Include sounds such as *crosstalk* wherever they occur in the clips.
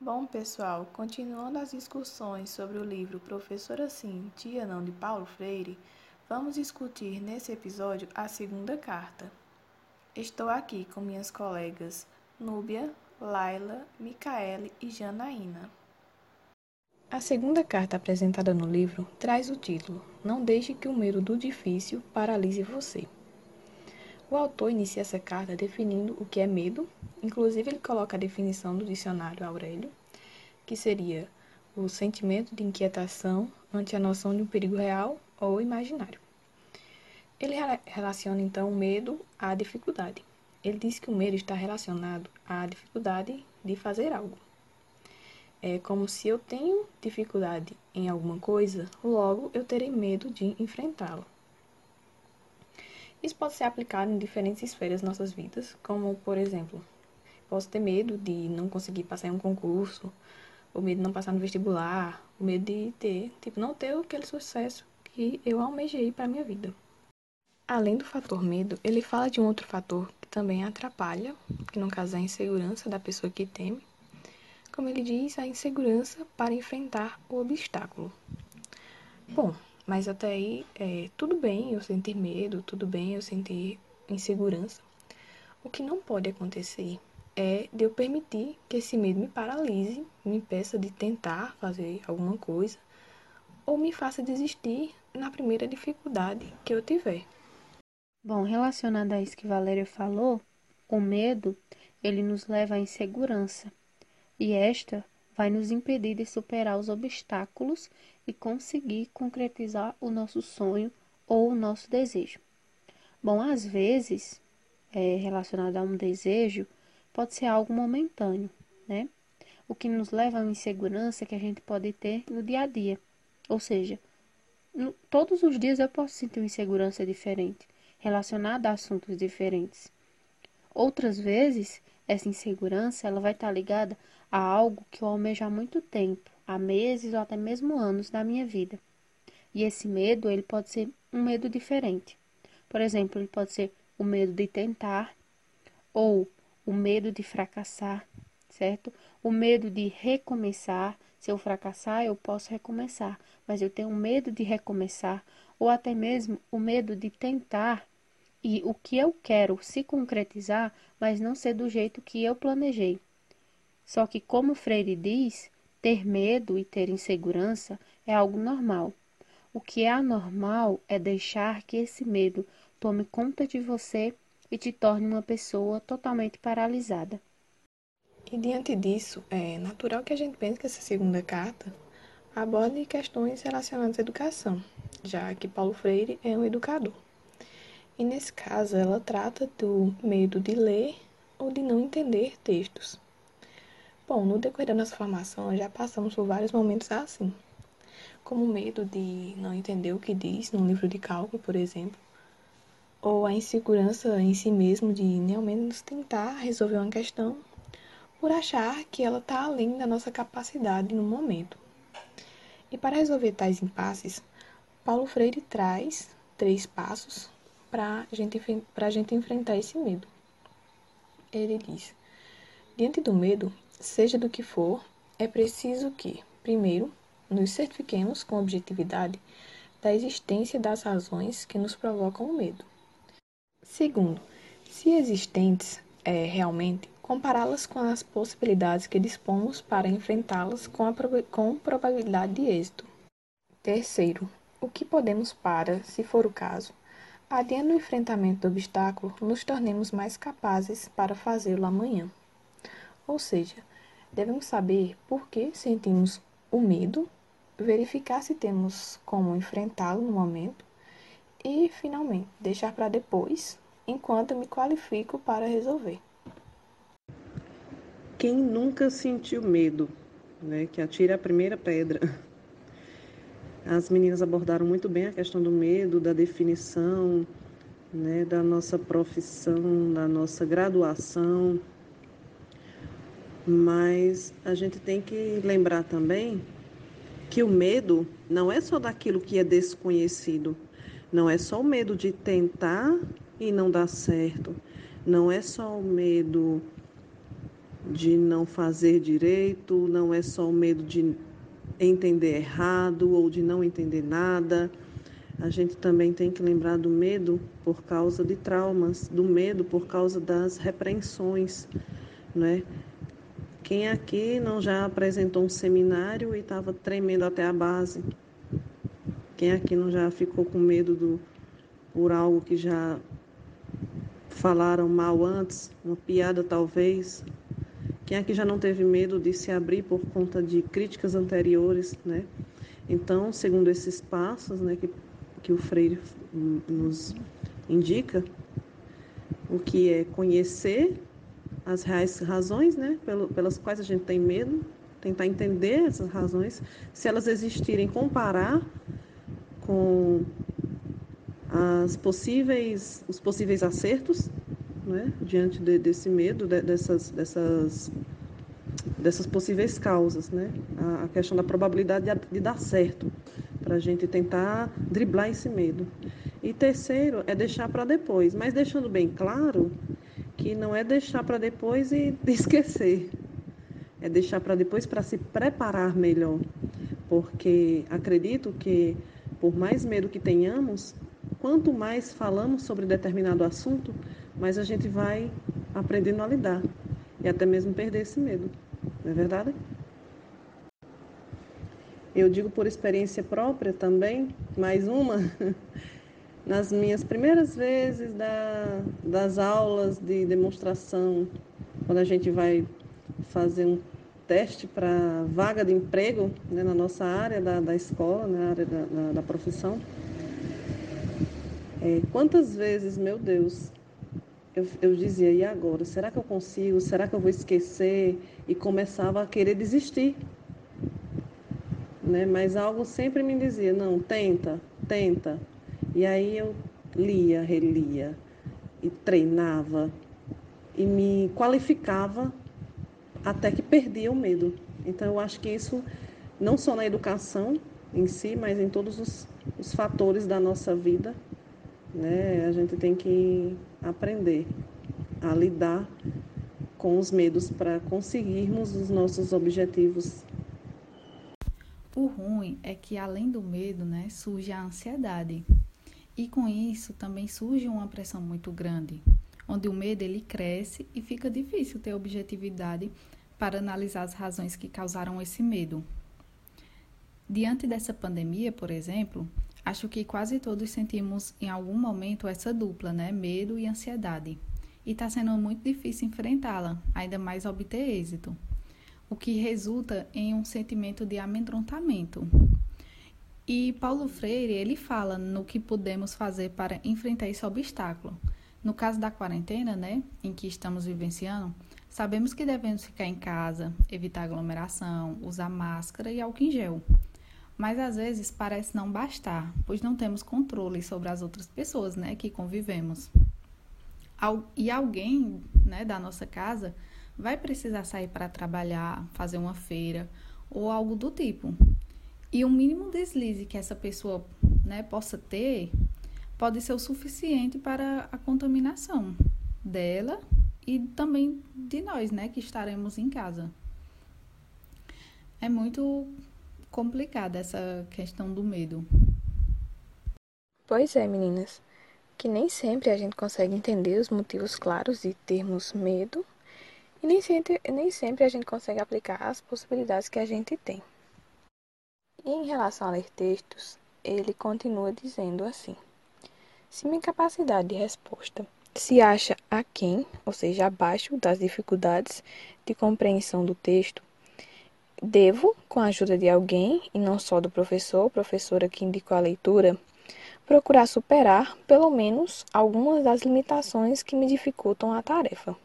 Bom, pessoal, continuando as discussões sobre o livro Professora Sim, Tia Não de Paulo Freire, vamos discutir nesse episódio a segunda carta. Estou aqui com minhas colegas Núbia, Laila, Micaele e Janaína. A segunda carta apresentada no livro traz o título Não deixe que o medo do difícil paralise você. O autor inicia essa carta definindo o que é medo, inclusive ele coloca a definição do dicionário Aurélio, que seria o sentimento de inquietação ante a noção de um perigo real ou imaginário. Ele relaciona então o medo à dificuldade. Ele diz que o medo está relacionado à dificuldade de fazer algo. É como se eu tenho dificuldade em alguma coisa, logo eu terei medo de enfrentá-la. Isso pode ser aplicado em diferentes esferas das nossas vidas, como, por exemplo, posso ter medo de não conseguir passar em um concurso, o medo de não passar no vestibular, o medo de ter, tipo, não ter aquele sucesso que eu almejei para minha vida. Além do fator medo, ele fala de um outro fator que também atrapalha, que no caso é a insegurança da pessoa que teme. Como ele diz, a insegurança para enfrentar o obstáculo. Bom, mas até aí, é, tudo bem eu sentir medo, tudo bem eu sentir insegurança. O que não pode acontecer é de eu permitir que esse medo me paralise, me impeça de tentar fazer alguma coisa ou me faça desistir na primeira dificuldade que eu tiver. Bom, relacionado a isso que Valéria falou, o medo, ele nos leva à insegurança. E esta vai nos impedir de superar os obstáculos e conseguir concretizar o nosso sonho ou o nosso desejo. Bom, às vezes, é, relacionado a um desejo, pode ser algo momentâneo, né? O que nos leva a uma insegurança que a gente pode ter no dia a dia. Ou seja, no, todos os dias eu posso sentir uma insegurança diferente, relacionada a assuntos diferentes. Outras vezes, essa insegurança ela vai estar ligada a algo que eu almejo há muito tempo, há meses ou até mesmo anos da minha vida. E esse medo, ele pode ser um medo diferente. Por exemplo, ele pode ser o medo de tentar ou o medo de fracassar, certo? O medo de recomeçar. Se eu fracassar, eu posso recomeçar, mas eu tenho medo de recomeçar, ou até mesmo o medo de tentar e o que eu quero se concretizar, mas não ser do jeito que eu planejei. Só que, como Freire diz, ter medo e ter insegurança é algo normal. O que é anormal é deixar que esse medo tome conta de você e te torne uma pessoa totalmente paralisada. E diante disso, é natural que a gente pense que essa segunda carta aborde questões relacionadas à educação, já que Paulo Freire é um educador. E nesse caso, ela trata do medo de ler ou de não entender textos. Bom, no decorrer da nossa formação, já passamos por vários momentos assim, como o medo de não entender o que diz num livro de cálculo, por exemplo, ou a insegurança em si mesmo de nem ao menos tentar resolver uma questão por achar que ela está além da nossa capacidade no momento. E para resolver tais impasses, Paulo Freire traz três passos para gente, a gente enfrentar esse medo. Ele diz: diante do medo, seja do que for, é preciso que, primeiro, nos certifiquemos com objetividade da existência das razões que nos provocam o medo. Segundo, se existentes, é, realmente, compará-las com as possibilidades que dispomos para enfrentá-las com, com probabilidade de êxito. Terceiro, o que podemos para, se for o caso, adiando o enfrentamento do obstáculo, nos tornemos mais capazes para fazê-lo amanhã. Ou seja, devemos saber por que sentimos o medo, verificar se temos como enfrentá-lo no momento e, finalmente, deixar para depois, enquanto me qualifico para resolver. Quem nunca sentiu medo, né, que atira a primeira pedra. As meninas abordaram muito bem a questão do medo, da definição, né, da nossa profissão, da nossa graduação, mas a gente tem que lembrar também que o medo não é só daquilo que é desconhecido, não é só o medo de tentar e não dar certo, não é só o medo de não fazer direito, não é só o medo de entender errado ou de não entender nada. A gente também tem que lembrar do medo por causa de traumas, do medo por causa das repreensões, né? Quem aqui não já apresentou um seminário e estava tremendo até a base? Quem aqui não já ficou com medo do, por algo que já falaram mal antes, uma piada talvez? Quem aqui já não teve medo de se abrir por conta de críticas anteriores, né? Então, segundo esses passos, né, que, que o Freire nos indica, o que é conhecer as reais razões, né, pelas quais a gente tem medo, tentar entender essas razões, se elas existirem, comparar com as possíveis, os possíveis acertos né, diante de, desse medo, de, dessas, dessas, dessas possíveis causas, né? A, a questão da probabilidade de, de dar certo, para a gente tentar driblar esse medo. E terceiro é deixar para depois, mas deixando bem claro que não é deixar para depois e *laughs* esquecer, é deixar para depois para se preparar melhor, porque acredito que por mais medo que tenhamos, quanto mais falamos sobre determinado assunto, mais a gente vai aprendendo a lidar e até mesmo perder esse medo. Não é verdade? Eu digo por experiência própria também, mais uma, *laughs* nas minhas primeiras vezes da, das aulas de demonstração, quando a gente vai fazer um teste para vaga de emprego né, na nossa área da, da escola, na área da, da, da profissão. É, quantas vezes, meu Deus, eu, eu dizia, e agora? Será que eu consigo? Será que eu vou esquecer? E começava a querer desistir. Né? Mas algo sempre me dizia, não, tenta, tenta. E aí eu lia, relia e treinava e me qualificava até que perdia o medo. Então eu acho que isso não só na educação em si, mas em todos os, os fatores da nossa vida, né? A gente tem que aprender a lidar com os medos para conseguirmos os nossos objetivos. O ruim é que além do medo, né, surge a ansiedade. E com isso também surge uma pressão muito grande, onde o medo ele cresce e fica difícil ter objetividade para analisar as razões que causaram esse medo. Diante dessa pandemia, por exemplo, Acho que quase todos sentimos em algum momento essa dupla, né? Medo e ansiedade. E está sendo muito difícil enfrentá-la, ainda mais obter êxito, o que resulta em um sentimento de amedrontamento. E Paulo Freire, ele fala no que podemos fazer para enfrentar esse obstáculo. No caso da quarentena, né, em que estamos vivenciando, sabemos que devemos ficar em casa, evitar aglomeração, usar máscara e álcool em gel. Mas às vezes parece não bastar, pois não temos controle sobre as outras pessoas, né, que convivemos. E alguém, né, da nossa casa vai precisar sair para trabalhar, fazer uma feira ou algo do tipo. E o mínimo deslize que essa pessoa, né, possa ter pode ser o suficiente para a contaminação dela e também de nós, né, que estaremos em casa. É muito complicada essa questão do medo. Pois é, meninas, que nem sempre a gente consegue entender os motivos claros de termos medo e nem sempre, nem sempre a gente consegue aplicar as possibilidades que a gente tem. Em relação a ler textos, ele continua dizendo assim: se minha capacidade de resposta se acha aquém, ou seja, abaixo das dificuldades de compreensão do texto, Devo, com a ajuda de alguém, e não só do professor ou professora que indicou a leitura, procurar superar, pelo menos, algumas das limitações que me dificultam a tarefa.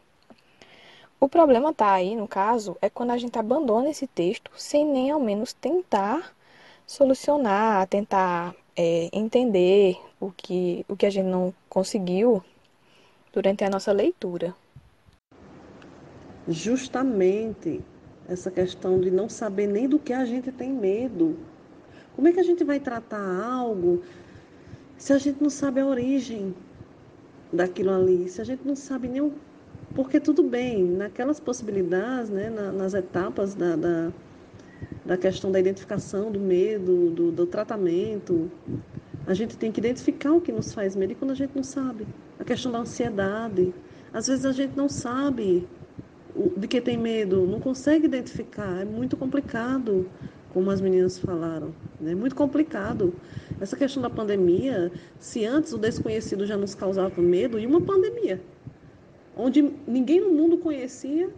O problema está aí, no caso, é quando a gente abandona esse texto sem nem ao menos tentar solucionar, tentar é, entender o que, o que a gente não conseguiu durante a nossa leitura. Justamente essa questão de não saber nem do que a gente tem medo. Como é que a gente vai tratar algo se a gente não sabe a origem daquilo ali, se a gente não sabe nem o Porque tudo bem, naquelas possibilidades, né, nas etapas da, da, da questão da identificação do medo, do, do tratamento, a gente tem que identificar o que nos faz medo e quando a gente não sabe. A questão da ansiedade. Às vezes a gente não sabe de que tem medo, não consegue identificar, é muito complicado, como as meninas falaram, é né? muito complicado. Essa questão da pandemia, se antes o desconhecido já nos causava medo, e uma pandemia, onde ninguém no mundo conhecia,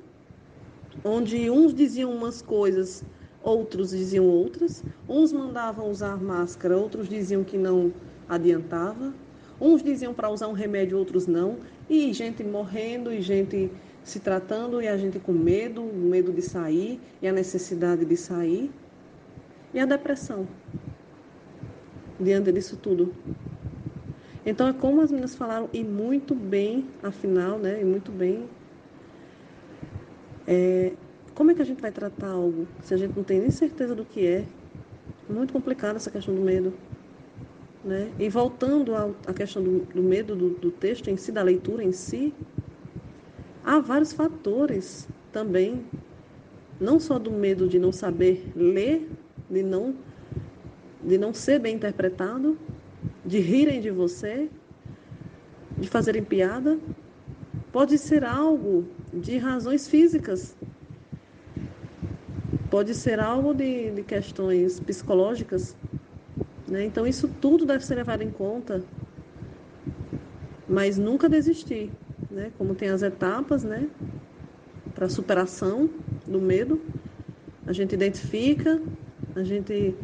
onde uns diziam umas coisas, outros diziam outras, uns mandavam usar máscara, outros diziam que não adiantava, uns diziam para usar um remédio, outros não, e gente morrendo e gente se tratando e a gente com medo, medo de sair e a necessidade de sair. E a depressão diante disso tudo. Então é como as meninas falaram, e muito bem, afinal, né? E muito bem. É, como é que a gente vai tratar algo se a gente não tem nem certeza do que é? Muito complicada essa questão do medo. Né? E voltando à questão do, do medo do, do texto em si, da leitura em si, há vários fatores também, não só do medo de não saber ler, de não, de não ser bem interpretado, de rirem de você, de fazerem piada, pode ser algo de razões físicas, pode ser algo de, de questões psicológicas. Né? Então, isso tudo deve ser levado em conta, mas nunca desistir né? Como tem as etapas, né? Para superação do medo, a gente identifica, a gente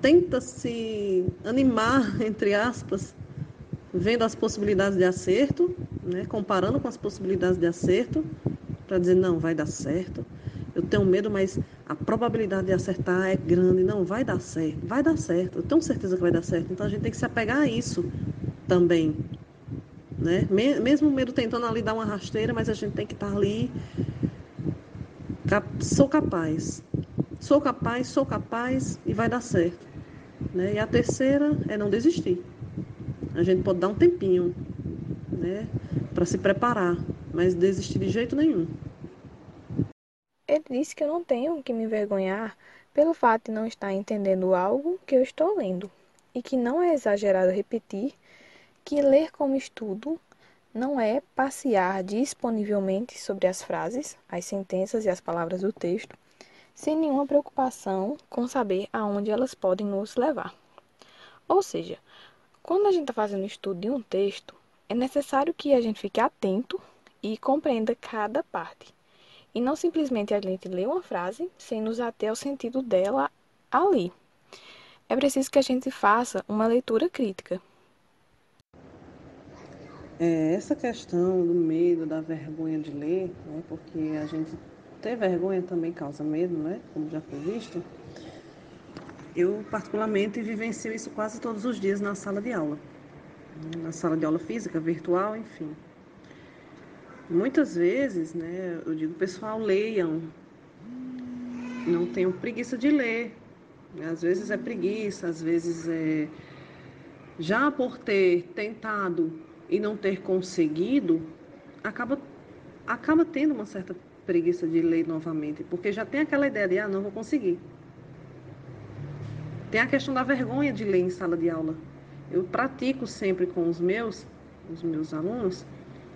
tenta se animar, *laughs* entre aspas, vendo as possibilidades de acerto, né? Comparando com as possibilidades de acerto, para dizer não, vai dar certo. Eu tenho medo, mas a probabilidade de acertar é grande. Não, vai dar certo, vai dar certo. Eu tenho certeza que vai dar certo. Então a gente tem que se apegar a isso também, né? Mesmo o medo tentando ali dar uma rasteira, mas a gente tem que estar ali. Sou capaz. Sou capaz, sou capaz e vai dar certo. Né? E a terceira é não desistir. A gente pode dar um tempinho né, para se preparar, mas desistir de jeito nenhum. Disse que eu não tenho que me envergonhar pelo fato de não estar entendendo algo que eu estou lendo e que não é exagerado repetir que ler como estudo não é passear disponivelmente sobre as frases, as sentenças e as palavras do texto, sem nenhuma preocupação com saber aonde elas podem nos levar. Ou seja, quando a gente está fazendo estudo de um texto, é necessário que a gente fique atento e compreenda cada parte. E não simplesmente a gente lê uma frase sem nos ater ao sentido dela ali. É preciso que a gente faça uma leitura crítica, é, essa questão do medo, da vergonha de ler, né, porque a gente ter vergonha também causa medo, né, como já foi visto, eu particularmente vivencio isso quase todos os dias na sala de aula, na sala de aula física, virtual, enfim. Muitas vezes, né, eu digo, pessoal, leiam, não tenham preguiça de ler, às vezes é preguiça, às vezes é já por ter tentado e não ter conseguido, acaba, acaba tendo uma certa preguiça de ler novamente, porque já tem aquela ideia de, ah, não vou conseguir. Tem a questão da vergonha de ler em sala de aula. Eu pratico sempre com os meus, os meus alunos,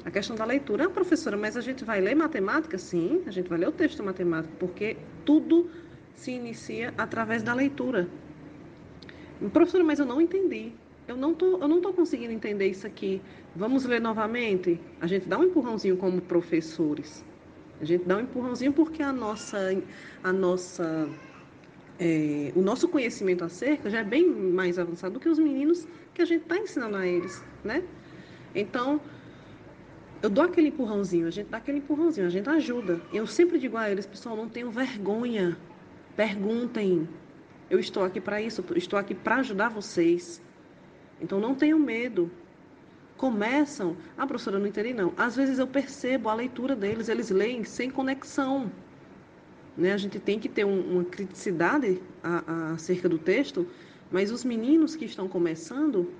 a questão da leitura. Ah, professora, mas a gente vai ler matemática? Sim, a gente vai ler o texto matemático, porque tudo se inicia através da leitura. Professora, mas eu não entendi eu não tô, eu não tô conseguindo entender isso aqui. Vamos ler novamente? A gente dá um empurrãozinho como professores. A gente dá um empurrãozinho porque a nossa, a nossa, é, o nosso conhecimento acerca já é bem mais avançado do que os meninos que a gente está ensinando a eles, né? Então, eu dou aquele empurrãozinho, a gente dá aquele empurrãozinho, a gente ajuda. Eu sempre digo a eles, pessoal, não tenham vergonha. Perguntem. Eu estou aqui para isso, estou aqui para ajudar vocês. Então não tenham medo. Começam, ah, professora, não entendi não. Às vezes eu percebo a leitura deles, eles leem sem conexão. Né? A gente tem que ter um, uma criticidade a, acerca do texto, mas os meninos que estão começando,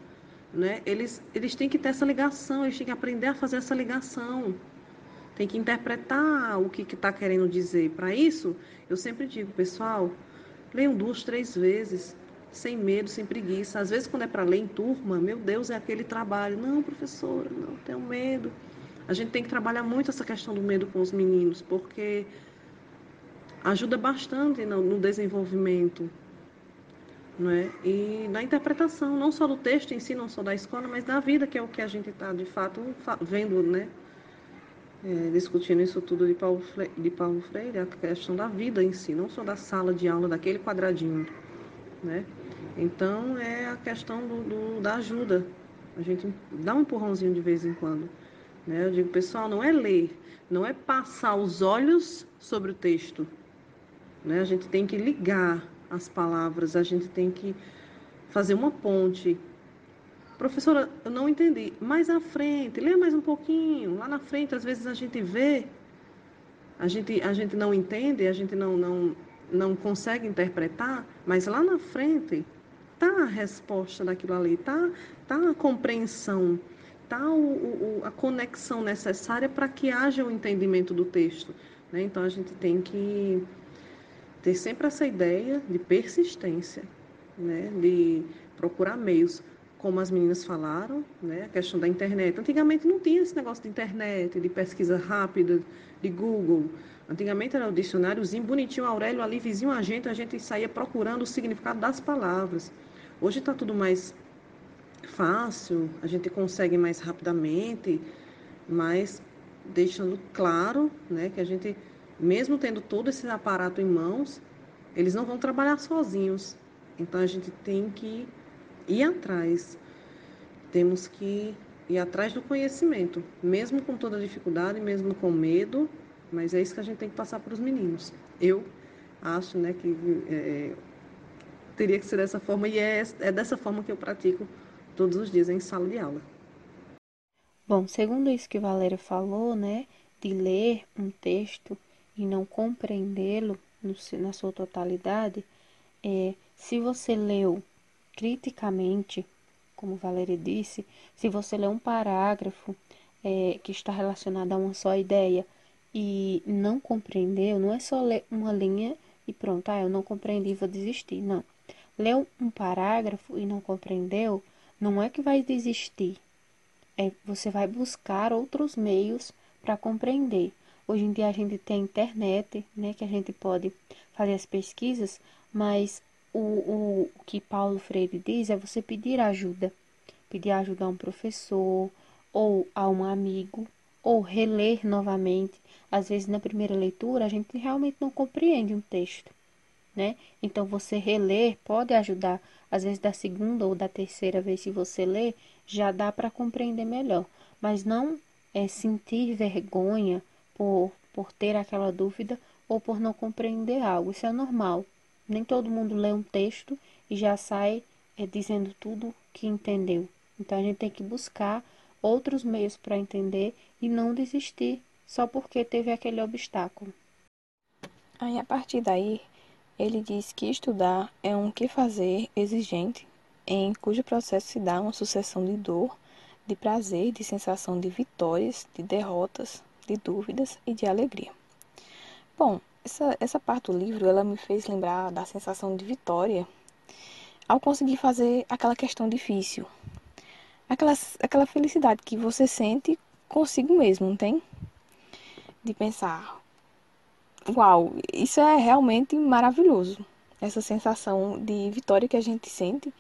né, eles, eles têm que ter essa ligação, eles têm que aprender a fazer essa ligação. tem que interpretar o que está que querendo dizer. Para isso, eu sempre digo, pessoal, leiam duas, três vezes, sem medo, sem preguiça. Às vezes, quando é para ler em turma, meu Deus, é aquele trabalho. Não, professora, não tenho medo. A gente tem que trabalhar muito essa questão do medo com os meninos, porque ajuda bastante no, no desenvolvimento é? E na interpretação, não só do texto em si, não só da escola, mas da vida, que é o que a gente está, de fato, vendo, né? É, discutindo isso tudo de Paulo, Freire, de Paulo Freire, a questão da vida em si, não só da sala de aula, daquele quadradinho, né? Então, é a questão do, do da ajuda. A gente dá um empurrãozinho de vez em quando. Né? Eu digo, pessoal, não é ler, não é passar os olhos sobre o texto. Né? A gente tem que ligar as palavras, a gente tem que fazer uma ponte. Professora, eu não entendi. Mais à frente, lê mais um pouquinho. Lá na frente, às vezes a gente vê, a gente, a gente não entende, a gente não, não, não consegue interpretar, mas lá na frente tá a resposta daquilo ali, tá, tá a compreensão, tá o, a conexão necessária para que haja o entendimento do texto. Né? Então a gente tem que ter sempre essa ideia de persistência, né, de procurar meios, como as meninas falaram, né, a questão da internet. Antigamente não tinha esse negócio de internet, de pesquisa rápida, de Google. Antigamente era o dicionáriozinho bonitinho, Aurélio ali, vizinho a gente, a gente saía procurando o significado das palavras. Hoje está tudo mais fácil, a gente consegue mais rapidamente, mas deixando claro né, que a gente mesmo tendo todo esse aparato em mãos, eles não vão trabalhar sozinhos. Então a gente tem que ir atrás. Temos que ir atrás do conhecimento, mesmo com toda dificuldade, mesmo com medo, mas é isso que a gente tem que passar para os meninos. Eu acho né, que é, teria que ser dessa forma e é, é dessa forma que eu pratico todos os dias em sala de aula. Bom, segundo isso que Valéria falou, né, de ler um texto e não compreendê-lo na sua totalidade, é, se você leu criticamente, como Valéria disse, se você lê um parágrafo é, que está relacionado a uma só ideia e não compreendeu, não é só ler uma linha e pronto, ah, eu não compreendi, vou desistir. Não. Leu um parágrafo e não compreendeu, não é que vai desistir. É, você vai buscar outros meios para compreender. Hoje em dia a gente tem internet, né, que a gente pode fazer as pesquisas, mas o, o, o que Paulo Freire diz é você pedir ajuda. Pedir ajuda a um professor ou a um amigo, ou reler novamente. Às vezes na primeira leitura a gente realmente não compreende um texto, né? Então você reler pode ajudar. Às vezes da segunda ou da terceira vez se você ler, já dá para compreender melhor. Mas não é sentir vergonha por, por ter aquela dúvida ou por não compreender algo. Isso é normal. Nem todo mundo lê um texto e já sai é, dizendo tudo que entendeu. Então a gente tem que buscar outros meios para entender e não desistir só porque teve aquele obstáculo. Aí a partir daí, ele diz que estudar é um que fazer exigente, em cujo processo se dá uma sucessão de dor, de prazer, de sensação de vitórias, de derrotas, de dúvidas e de alegria. Bom, essa, essa parte do livro ela me fez lembrar da sensação de vitória ao conseguir fazer aquela questão difícil. Aquela, aquela felicidade que você sente consigo mesmo, não tem? De pensar, uau, isso é realmente maravilhoso. Essa sensação de vitória que a gente sente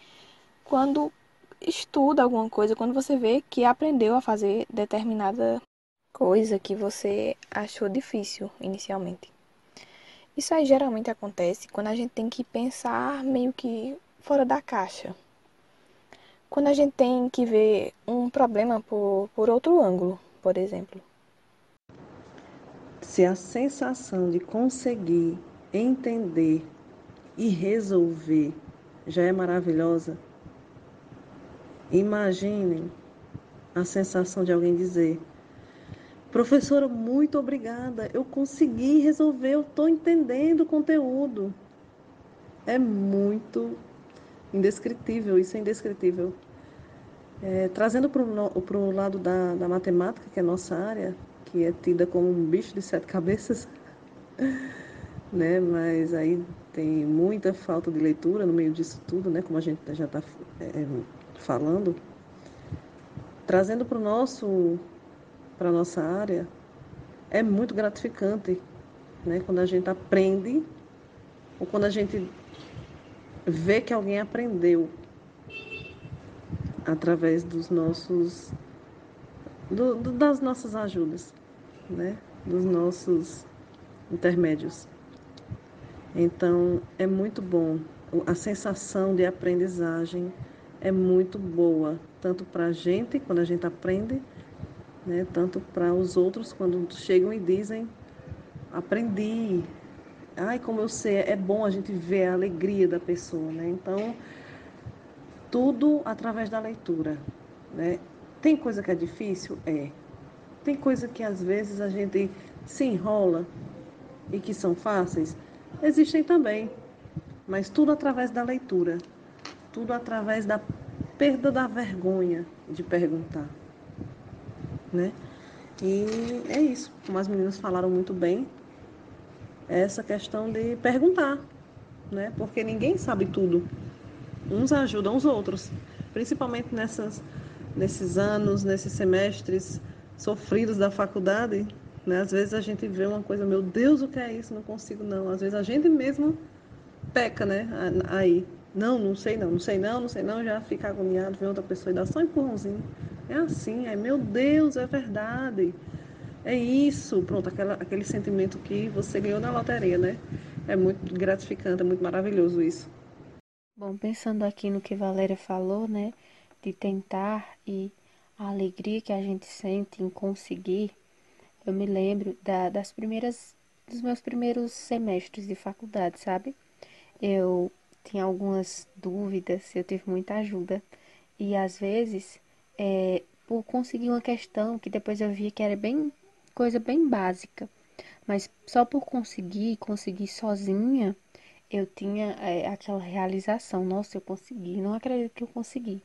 quando estuda alguma coisa, quando você vê que aprendeu a fazer determinada coisa que você achou difícil inicialmente. Isso aí geralmente acontece quando a gente tem que pensar meio que fora da caixa. Quando a gente tem que ver um problema por, por outro ângulo, por exemplo. Se a sensação de conseguir entender e resolver já é maravilhosa, imaginem a sensação de alguém dizer: Professora, muito obrigada. Eu consegui resolver, eu estou entendendo o conteúdo. É muito indescritível, isso é indescritível. É, trazendo para o lado da, da matemática, que é a nossa área, que é tida como um bicho de sete cabeças, *laughs* né? Mas aí tem muita falta de leitura no meio disso tudo, né? Como a gente já está é, falando, trazendo para o nosso, para nossa área, é muito gratificante, né? Quando a gente aprende ou quando a gente vê que alguém aprendeu através dos nossos do, do, das nossas ajudas, né? Dos nossos intermédios. Então, é muito bom. A sensação de aprendizagem é muito boa, tanto para a gente, quando a gente aprende, né, tanto para os outros, quando chegam e dizem: aprendi. Ai, como eu sei, é bom a gente ver a alegria da pessoa. Né? Então, tudo através da leitura. Né? Tem coisa que é difícil? É. Tem coisa que às vezes a gente se enrola e que são fáceis? Existem também. Mas tudo através da leitura. Tudo através da perda da vergonha de perguntar. Né? E é isso. Como as meninas falaram muito bem, essa questão de perguntar. Né? Porque ninguém sabe tudo. Uns ajudam os outros. Principalmente nessas nesses anos, nesses semestres sofridos da faculdade, né? Às vezes a gente vê uma coisa, meu Deus, o que é isso? Não consigo não. Às vezes a gente mesmo peca, né? Aí, não, não sei não, não sei não, não sei não, já fica agoniado, vê outra pessoa e dá só um empurrãozinho. É assim, é meu Deus, é verdade. É isso, pronto, aquela, aquele sentimento que você ganhou na loteria, né? É muito gratificante, é muito maravilhoso isso. Bom, pensando aqui no que Valéria falou, né? de tentar e a alegria que a gente sente em conseguir. Eu me lembro da, das primeiras, dos meus primeiros semestres de faculdade, sabe? Eu tinha algumas dúvidas, eu tive muita ajuda e às vezes é, por conseguir uma questão que depois eu via que era bem coisa bem básica, mas só por conseguir, conseguir sozinha, eu tinha é, aquela realização, nossa, eu consegui, não acredito que eu consegui.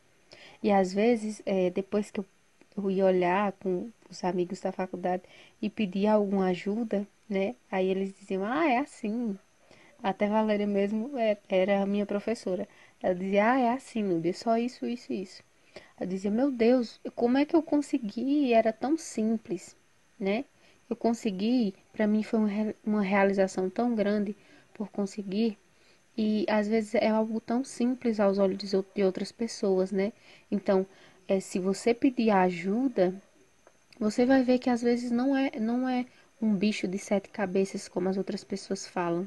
E às vezes, é, depois que eu, eu ia olhar com os amigos da faculdade e pedir alguma ajuda, né? Aí eles diziam, ah, é assim. Até Valéria mesmo é, era a minha professora. Ela dizia, ah, é assim, Núbia, só isso, isso, isso. Eu dizia, meu Deus, como é que eu consegui? Era tão simples, né? Eu consegui, para mim foi uma realização tão grande por conseguir e às vezes é algo tão simples aos olhos de outras pessoas, né? Então, é, se você pedir ajuda, você vai ver que às vezes não é, não é um bicho de sete cabeças como as outras pessoas falam,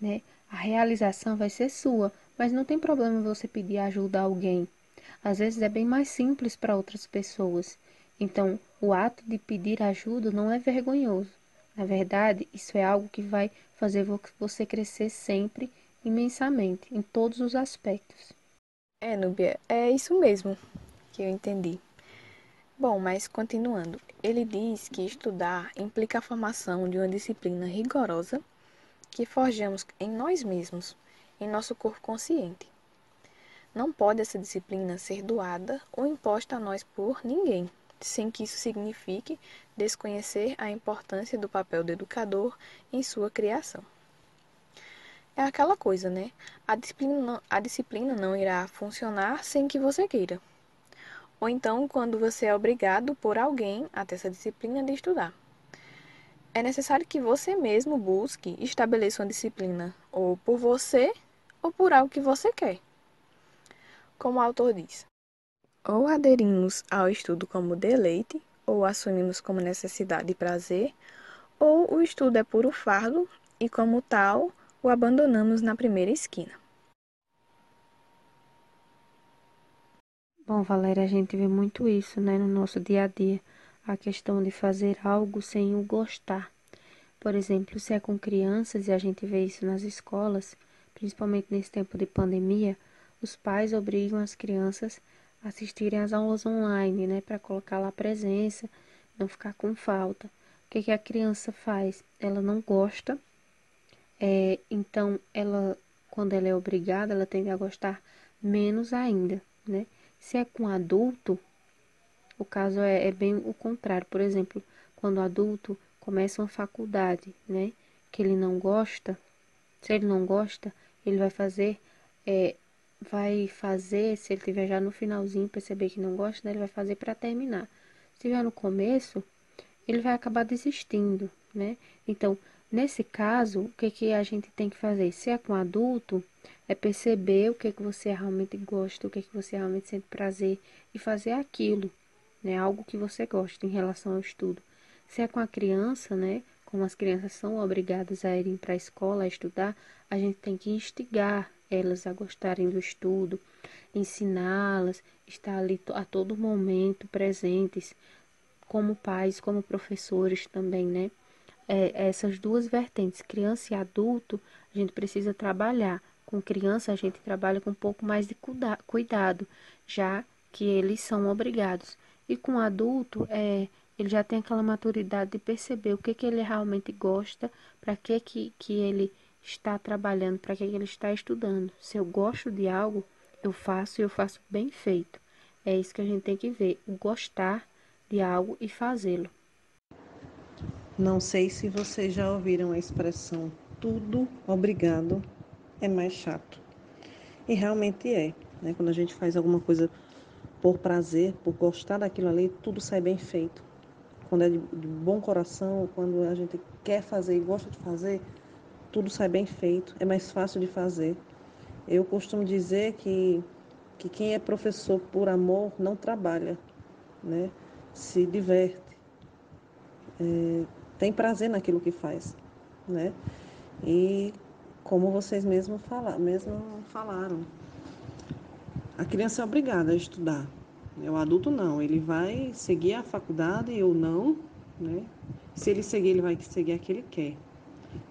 né? A realização vai ser sua, mas não tem problema você pedir ajuda a alguém. Às vezes é bem mais simples para outras pessoas. Então, o ato de pedir ajuda não é vergonhoso. Na verdade, isso é algo que vai fazer você crescer sempre imensamente, em todos os aspectos. É, Núbia, é isso mesmo que eu entendi. Bom, mas continuando, ele diz que estudar implica a formação de uma disciplina rigorosa que forjamos em nós mesmos, em nosso corpo consciente. Não pode essa disciplina ser doada ou imposta a nós por ninguém, sem que isso signifique desconhecer a importância do papel do educador em sua criação. É aquela coisa, né? A disciplina, não, a disciplina não irá funcionar sem que você queira. Ou então, quando você é obrigado por alguém a ter essa disciplina de estudar. É necessário que você mesmo busque e estabeleça uma disciplina, ou por você, ou por algo que você quer. Como o autor diz: ou aderimos ao estudo como deleite, ou assumimos como necessidade e prazer, ou o estudo é puro fardo e, como tal, o abandonamos na primeira esquina. Bom, Valéria, a gente vê muito isso, né, no nosso dia a dia, a questão de fazer algo sem o gostar. Por exemplo, se é com crianças e a gente vê isso nas escolas, principalmente nesse tempo de pandemia, os pais obrigam as crianças a assistirem às aulas online, né, para colocar lá a presença, não ficar com falta. O que, que a criança faz? Ela não gosta é, então, ela, quando ela é obrigada, ela tende a gostar menos ainda, né? Se é com adulto, o caso é, é bem o contrário. Por exemplo, quando adulto começa uma faculdade, né? Que ele não gosta, se ele não gosta, ele vai fazer, é, vai fazer, se ele tiver já no finalzinho, perceber que não gosta, né, ele vai fazer para terminar. Se tiver no começo, ele vai acabar desistindo, né? Então, nesse caso, o que, que a gente tem que fazer? Se é com adulto, é perceber o que, que você realmente gosta, o que, que você realmente sente prazer e fazer aquilo, né? Algo que você gosta em relação ao estudo. Se é com a criança, né? Como as crianças são obrigadas a irem para a escola a estudar, a gente tem que instigar elas a gostarem do estudo, ensiná-las, estar ali a todo momento presentes, como pais, como professores também, né? É, essas duas vertentes, criança e adulto, a gente precisa trabalhar. Com criança, a gente trabalha com um pouco mais de cuidado, já que eles são obrigados. E com adulto, é, ele já tem aquela maturidade de perceber o que, que ele realmente gosta, para que, que, que ele está trabalhando, para que ele está estudando. Se eu gosto de algo, eu faço e eu faço bem feito. É isso que a gente tem que ver, o gostar de algo e fazê-lo. Não sei se vocês já ouviram a expressão tudo obrigado é mais chato. E realmente é. Né? Quando a gente faz alguma coisa por prazer, por gostar daquilo ali, tudo sai bem feito. Quando é de, de bom coração, quando a gente quer fazer e gosta de fazer, tudo sai bem feito, é mais fácil de fazer. Eu costumo dizer que, que quem é professor por amor não trabalha, né? se diverte, é, tem prazer naquilo que faz. Né? E como vocês mesmos falaram, mesmo falaram, a criança é obrigada a estudar. Né? O adulto não, ele vai seguir a faculdade ou não, né? Se ele seguir, ele vai seguir a que ele quer.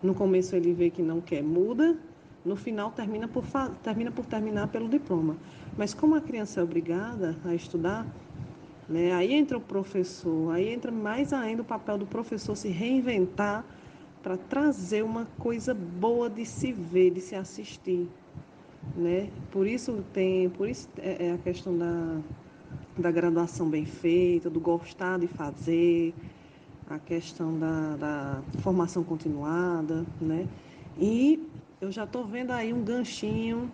No começo ele vê que não quer, muda, no final termina por, termina por terminar pelo diploma. Mas como a criança é obrigada a estudar, né, aí entra o professor, aí entra mais ainda o papel do professor se reinventar para trazer uma coisa boa de se ver, de se assistir. Né? Por isso tem, por isso é, é a questão da, da graduação bem feita, do gostar de fazer, a questão da, da formação continuada, né? E eu já estou vendo aí um ganchinho,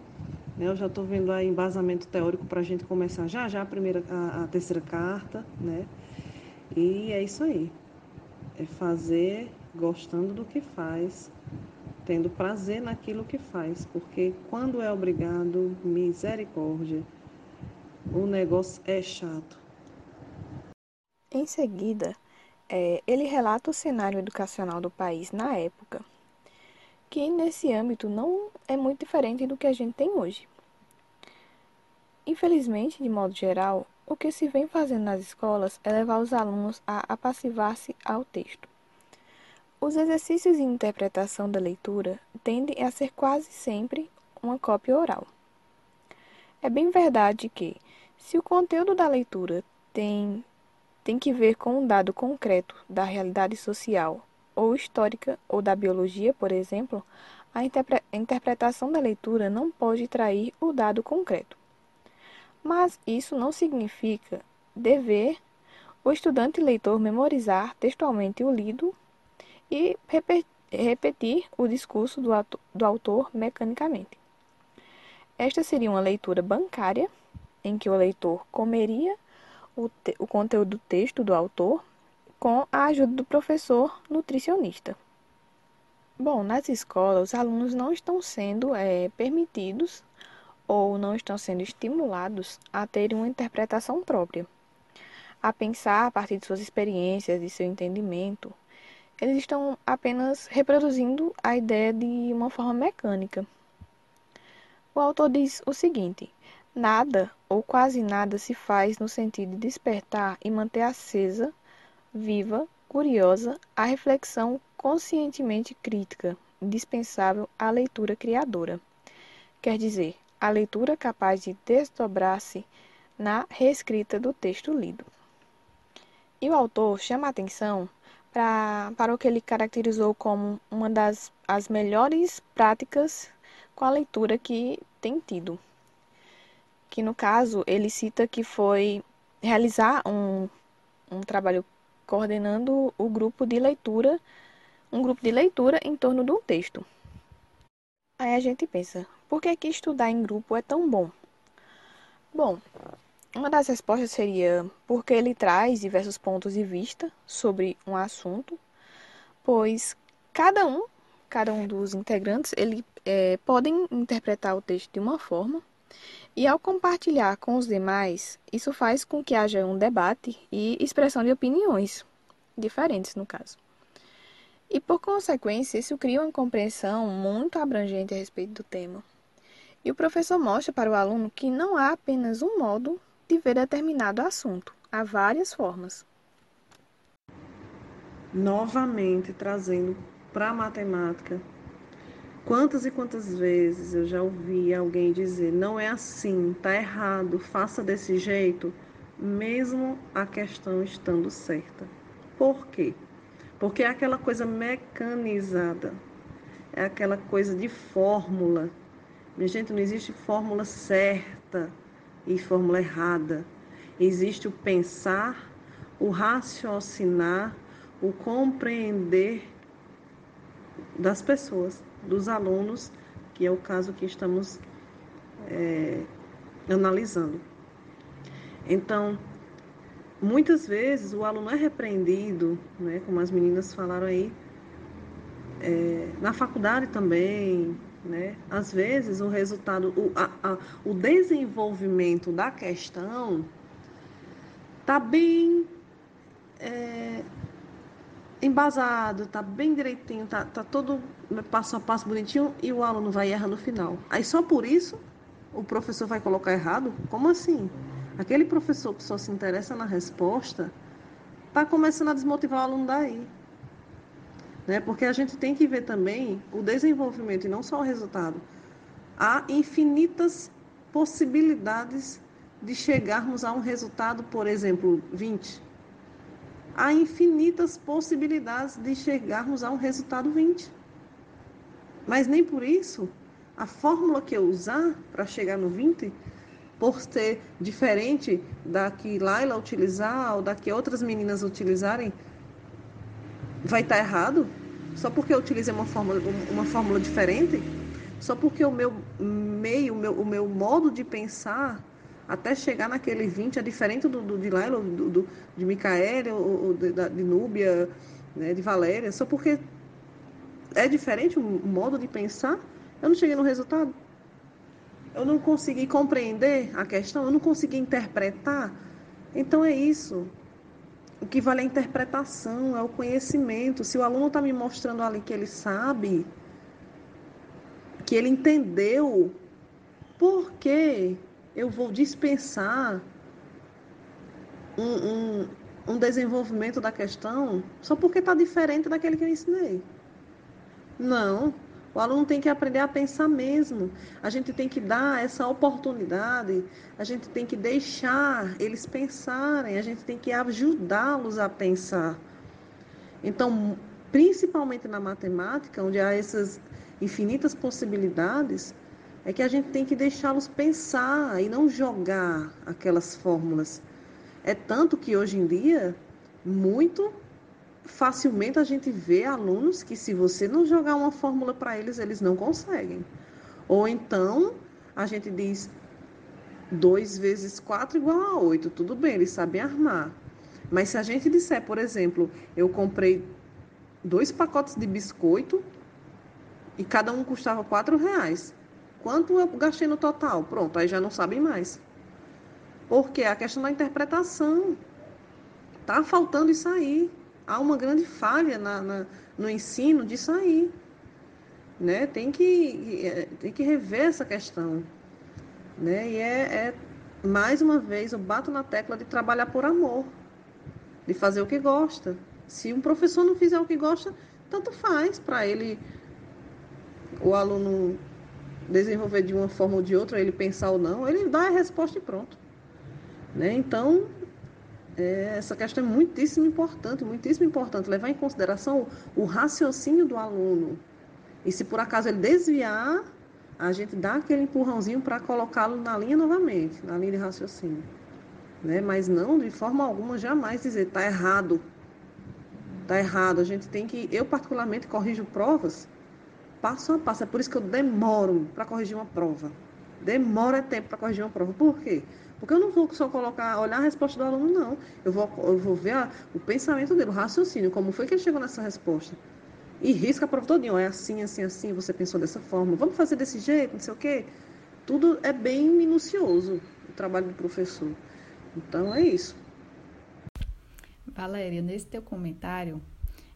né? eu já estou vendo aí embasamento teórico para a gente começar já já a primeira, a, a terceira carta, né? E é isso aí, é fazer gostando do que faz, tendo prazer naquilo que faz, porque quando é obrigado, misericórdia, o negócio é chato. Em seguida, é, ele relata o cenário educacional do país na época, que nesse âmbito não é muito diferente do que a gente tem hoje. Infelizmente, de modo geral, o que se vem fazendo nas escolas é levar os alunos a apassivar-se ao texto. Os exercícios de interpretação da leitura tendem a ser quase sempre uma cópia oral. É bem verdade que, se o conteúdo da leitura tem tem que ver com um dado concreto da realidade social ou histórica ou da biologia, por exemplo, a interpre interpretação da leitura não pode trair o dado concreto. Mas isso não significa dever o estudante leitor memorizar textualmente o lido e repetir o discurso do, do autor mecanicamente. Esta seria uma leitura bancária, em que o leitor comeria o, te, o conteúdo do texto do autor com a ajuda do professor nutricionista. Bom, nas escolas, os alunos não estão sendo é, permitidos ou não estão sendo estimulados a terem uma interpretação própria, a pensar a partir de suas experiências, de seu entendimento. Eles estão apenas reproduzindo a ideia de uma forma mecânica. O autor diz o seguinte: Nada ou quase nada se faz no sentido de despertar e manter acesa, viva, curiosa, a reflexão conscientemente crítica, indispensável à leitura criadora. Quer dizer, a leitura capaz de desdobrar-se na reescrita do texto lido. E o autor chama a atenção pra, para o que ele caracterizou como uma das as melhores práticas com a leitura que tem tido que no caso ele cita que foi realizar um, um trabalho coordenando o grupo de leitura, um grupo de leitura em torno de um texto. Aí a gente pensa, por que, que estudar em grupo é tão bom? Bom, uma das respostas seria porque ele traz diversos pontos de vista sobre um assunto, pois cada um, cada um dos integrantes, ele é, podem interpretar o texto de uma forma e ao compartilhar com os demais, isso faz com que haja um debate e expressão de opiniões diferentes no caso. E por consequência, isso cria uma compreensão muito abrangente a respeito do tema. E o professor mostra para o aluno que não há apenas um modo de ver determinado assunto, há várias formas. Novamente trazendo para a matemática Quantas e quantas vezes eu já ouvi alguém dizer: não é assim, tá errado, faça desse jeito, mesmo a questão estando certa. Por quê? Porque é aquela coisa mecanizada, é aquela coisa de fórmula. Minha gente, não existe fórmula certa e fórmula errada. Existe o pensar, o raciocinar, o compreender das pessoas dos alunos, que é o caso que estamos é, analisando. Então, muitas vezes o aluno é repreendido, né, como as meninas falaram aí, é, na faculdade também, né? Às vezes o resultado, o, a, a, o desenvolvimento da questão está bem é, embasado, tá bem direitinho, tá, tá todo passo a passo bonitinho e o aluno vai errar no final. Aí só por isso o professor vai colocar errado? Como assim? Aquele professor que só se interessa na resposta está começando a desmotivar o aluno daí. Né? Porque a gente tem que ver também o desenvolvimento e não só o resultado. Há infinitas possibilidades de chegarmos a um resultado, por exemplo, 20 há infinitas possibilidades de chegarmos a um resultado 20. Mas nem por isso a fórmula que eu usar para chegar no 20, por ser diferente da que Laila utilizar ou da que outras meninas utilizarem, vai estar tá errado? Só porque eu utilizei uma fórmula, uma fórmula diferente? Só porque o meu meio, o meu, o meu modo de pensar até chegar naquele 20 é diferente do, do de Laila, do, do, de Micaela, ou, ou de, de Núbia, né, de Valéria, só porque é diferente o modo de pensar, eu não cheguei no resultado. Eu não consegui compreender a questão, eu não consegui interpretar. Então é isso. O que vale é a interpretação, é o conhecimento. Se o aluno está me mostrando ali que ele sabe, que ele entendeu, por quê? Eu vou dispensar um, um, um desenvolvimento da questão só porque está diferente daquele que eu ensinei. Não. O aluno tem que aprender a pensar mesmo. A gente tem que dar essa oportunidade, a gente tem que deixar eles pensarem, a gente tem que ajudá-los a pensar. Então, principalmente na matemática, onde há essas infinitas possibilidades, é que a gente tem que deixá-los pensar e não jogar aquelas fórmulas. É tanto que hoje em dia, muito facilmente a gente vê alunos que se você não jogar uma fórmula para eles, eles não conseguem. Ou então a gente diz 2 vezes 4 igual a 8, tudo bem, eles sabem armar. Mas se a gente disser, por exemplo, eu comprei dois pacotes de biscoito e cada um custava 4 reais. Quanto eu gastei no total? Pronto, aí já não sabem mais. Porque a questão da interpretação. Está faltando isso aí. Há uma grande falha na, na, no ensino disso aí. Né? Tem, que, é, tem que rever essa questão. Né? E é, é, mais uma vez, eu bato na tecla de trabalhar por amor, de fazer o que gosta. Se um professor não fizer o que gosta, tanto faz para ele, o aluno desenvolver de uma forma ou de outra, ele pensar ou não, ele dá a resposta e pronto. Né? Então, é, essa questão é muitíssimo importante, muitíssimo importante, levar em consideração o, o raciocínio do aluno. E se por acaso ele desviar, a gente dá aquele empurrãozinho para colocá-lo na linha novamente, na linha de raciocínio. Né? Mas não, de forma alguma, jamais dizer está errado. Tá errado. A gente tem que. Eu, particularmente, corrijo provas passo a passo. É por isso que eu demoro para corrigir uma prova. Demora tempo para corrigir uma prova. Por quê? Porque eu não vou só colocar, olhar a resposta do aluno, não. Eu vou, eu vou ver a, o pensamento dele, o raciocínio, como foi que ele chegou nessa resposta. E risca a prova todinha. É assim, assim, assim, você pensou dessa forma. Vamos fazer desse jeito, não sei o quê. Tudo é bem minucioso, o trabalho do professor. Então, é isso. Valéria, nesse teu comentário,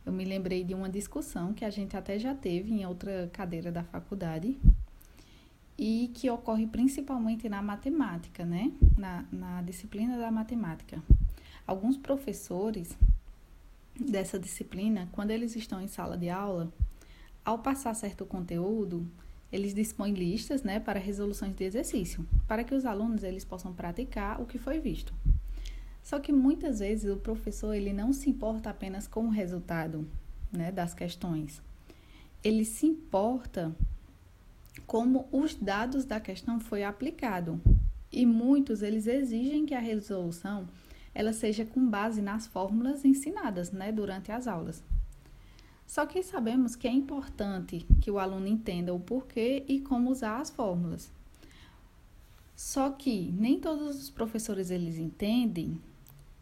eu me lembrei de uma discussão que a gente até já teve em outra cadeira da faculdade e que ocorre principalmente na matemática, né? Na, na disciplina da matemática. Alguns professores dessa disciplina, quando eles estão em sala de aula, ao passar certo conteúdo, eles dispõem listas, né, para resoluções de exercício, para que os alunos eles possam praticar o que foi visto. Só que muitas vezes o professor ele não se importa apenas com o resultado, né, das questões. Ele se importa como os dados da questão foi aplicado. E muitos eles exigem que a resolução ela seja com base nas fórmulas ensinadas, né, durante as aulas. Só que sabemos que é importante que o aluno entenda o porquê e como usar as fórmulas. Só que nem todos os professores eles entendem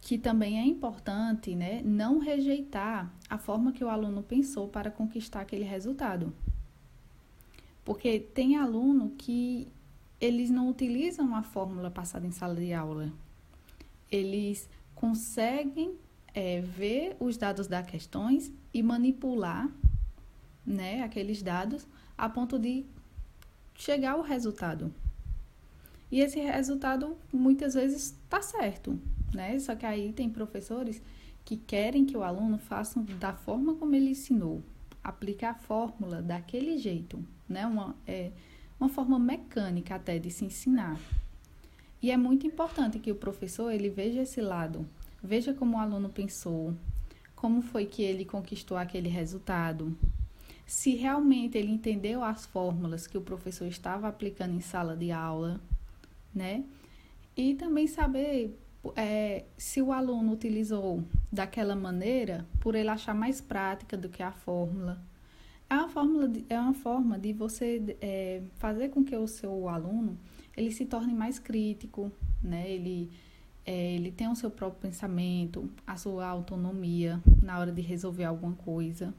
que também é importante, né, não rejeitar a forma que o aluno pensou para conquistar aquele resultado. Porque tem aluno que eles não utilizam a fórmula passada em sala de aula. Eles conseguem é, ver os dados das questões e manipular né, aqueles dados a ponto de chegar ao resultado. E esse resultado muitas vezes está certo, né? Só que aí tem professores que querem que o aluno faça da forma como ele ensinou, aplicar a fórmula daquele jeito, né? Uma, é, uma forma mecânica até de se ensinar. E é muito importante que o professor ele veja esse lado, veja como o aluno pensou, como foi que ele conquistou aquele resultado, se realmente ele entendeu as fórmulas que o professor estava aplicando em sala de aula, né? E também saber é, se o aluno utilizou daquela maneira, por ele achar mais prática do que a fórmula. É uma, fórmula de, é uma forma de você é, fazer com que o seu aluno ele se torne mais crítico, né? ele, é, ele tenha o seu próprio pensamento, a sua autonomia na hora de resolver alguma coisa.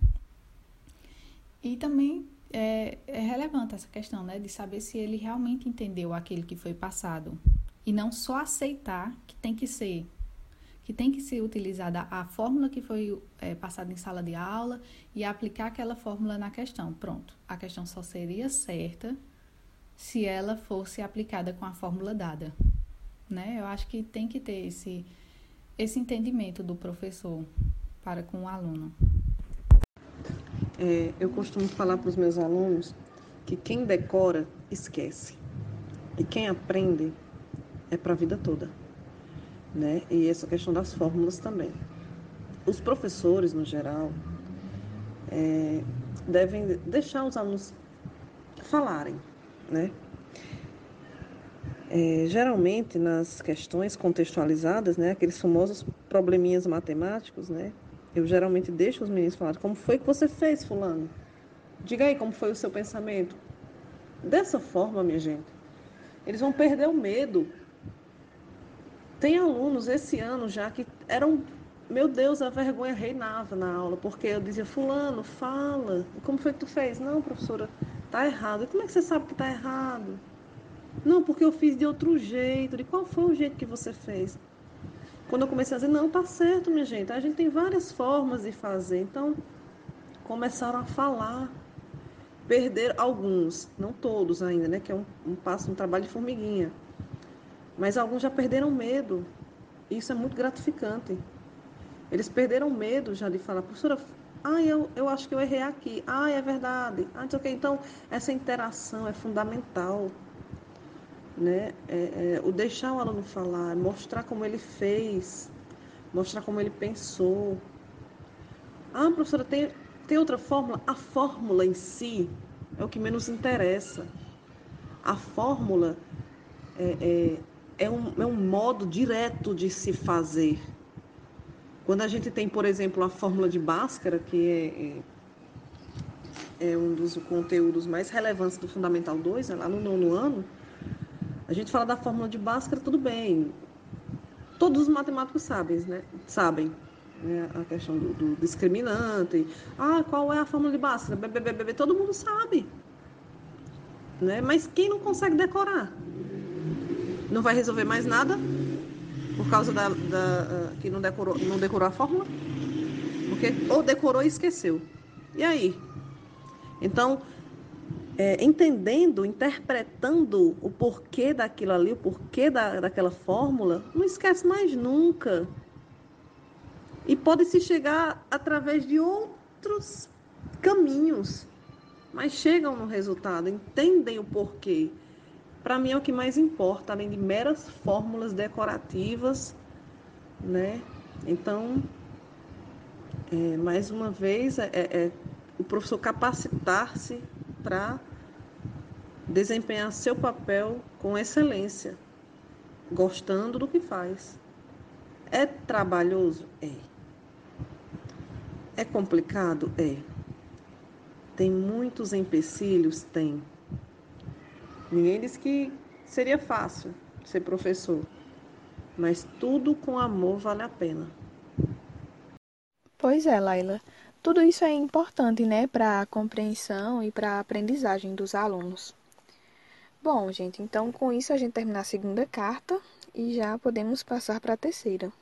E também é, relevante essa questão né? de saber se ele realmente entendeu aquilo que foi passado e não só aceitar que tem que ser que tem que ser utilizada a fórmula que foi é, passada em sala de aula e aplicar aquela fórmula na questão. Pronto, a questão só seria certa se ela fosse aplicada com a fórmula dada. Né? Eu acho que tem que ter esse, esse entendimento do professor para com o aluno. É, eu costumo falar para os meus alunos que quem decora esquece e quem aprende é para a vida toda, né? E essa questão das fórmulas também. Os professores, no geral, é, devem deixar os alunos falarem, né? É, geralmente nas questões contextualizadas, né, aqueles famosos probleminhas matemáticos, né, eu geralmente deixo os meninos falar como foi que você fez, fulano? Diga aí como foi o seu pensamento. Dessa forma, minha gente, eles vão perder o medo tem alunos esse ano já que eram, meu Deus, a vergonha reinava na aula, porque eu dizia, fulano, fala, como foi que tu fez? Não, professora, tá errado. E como é que você sabe que tá errado? Não, porque eu fiz de outro jeito. De qual foi o jeito que você fez? Quando eu comecei a dizer, não, tá certo, minha gente, a gente tem várias formas de fazer. Então, começaram a falar. Perder alguns, não todos ainda, né? Que é um, um passo, um trabalho de formiguinha mas alguns já perderam medo. Isso é muito gratificante. Eles perderam medo já de falar, professora, ah, eu, eu acho que eu errei aqui. Ah, é verdade. Ah, okay. Então, essa interação é fundamental. Né? É, é, o deixar o aluno falar, mostrar como ele fez, mostrar como ele pensou. Ah, professora, tem, tem outra fórmula? A fórmula em si é o que menos interessa. A fórmula é, é é um, é um modo direto de se fazer. Quando a gente tem, por exemplo, a fórmula de Bhaskara, que é, é, é um dos conteúdos mais relevantes do Fundamental 2, né, lá no nono ano, a gente fala da fórmula de Bhaskara, tudo bem. Todos os matemáticos sabem, né? Sabem né? a questão do, do, discriminante. Ah, qual é a fórmula de Bhaskara? Todo mundo sabe. Né? Mas quem não consegue decorar? Não vai resolver mais nada? Por causa da, da uh, que não decorou, não decorou a fórmula? Porque ou decorou e esqueceu. E aí? Então, é, entendendo, interpretando o porquê daquilo ali, o porquê da, daquela fórmula, não esquece mais nunca. E pode se chegar através de outros caminhos, mas chegam no resultado, entendem o porquê. Para mim é o que mais importa, além de meras fórmulas decorativas, né? Então, é, mais uma vez, é, é o professor capacitar-se para desempenhar seu papel com excelência, gostando do que faz. É trabalhoso? É. É complicado? É. Tem muitos empecilhos? Tem. Ninguém disse que seria fácil ser professor, mas tudo com amor vale a pena. Pois é, Laila. Tudo isso é importante, né, para a compreensão e para a aprendizagem dos alunos. Bom, gente, então com isso a gente termina a segunda carta e já podemos passar para a terceira.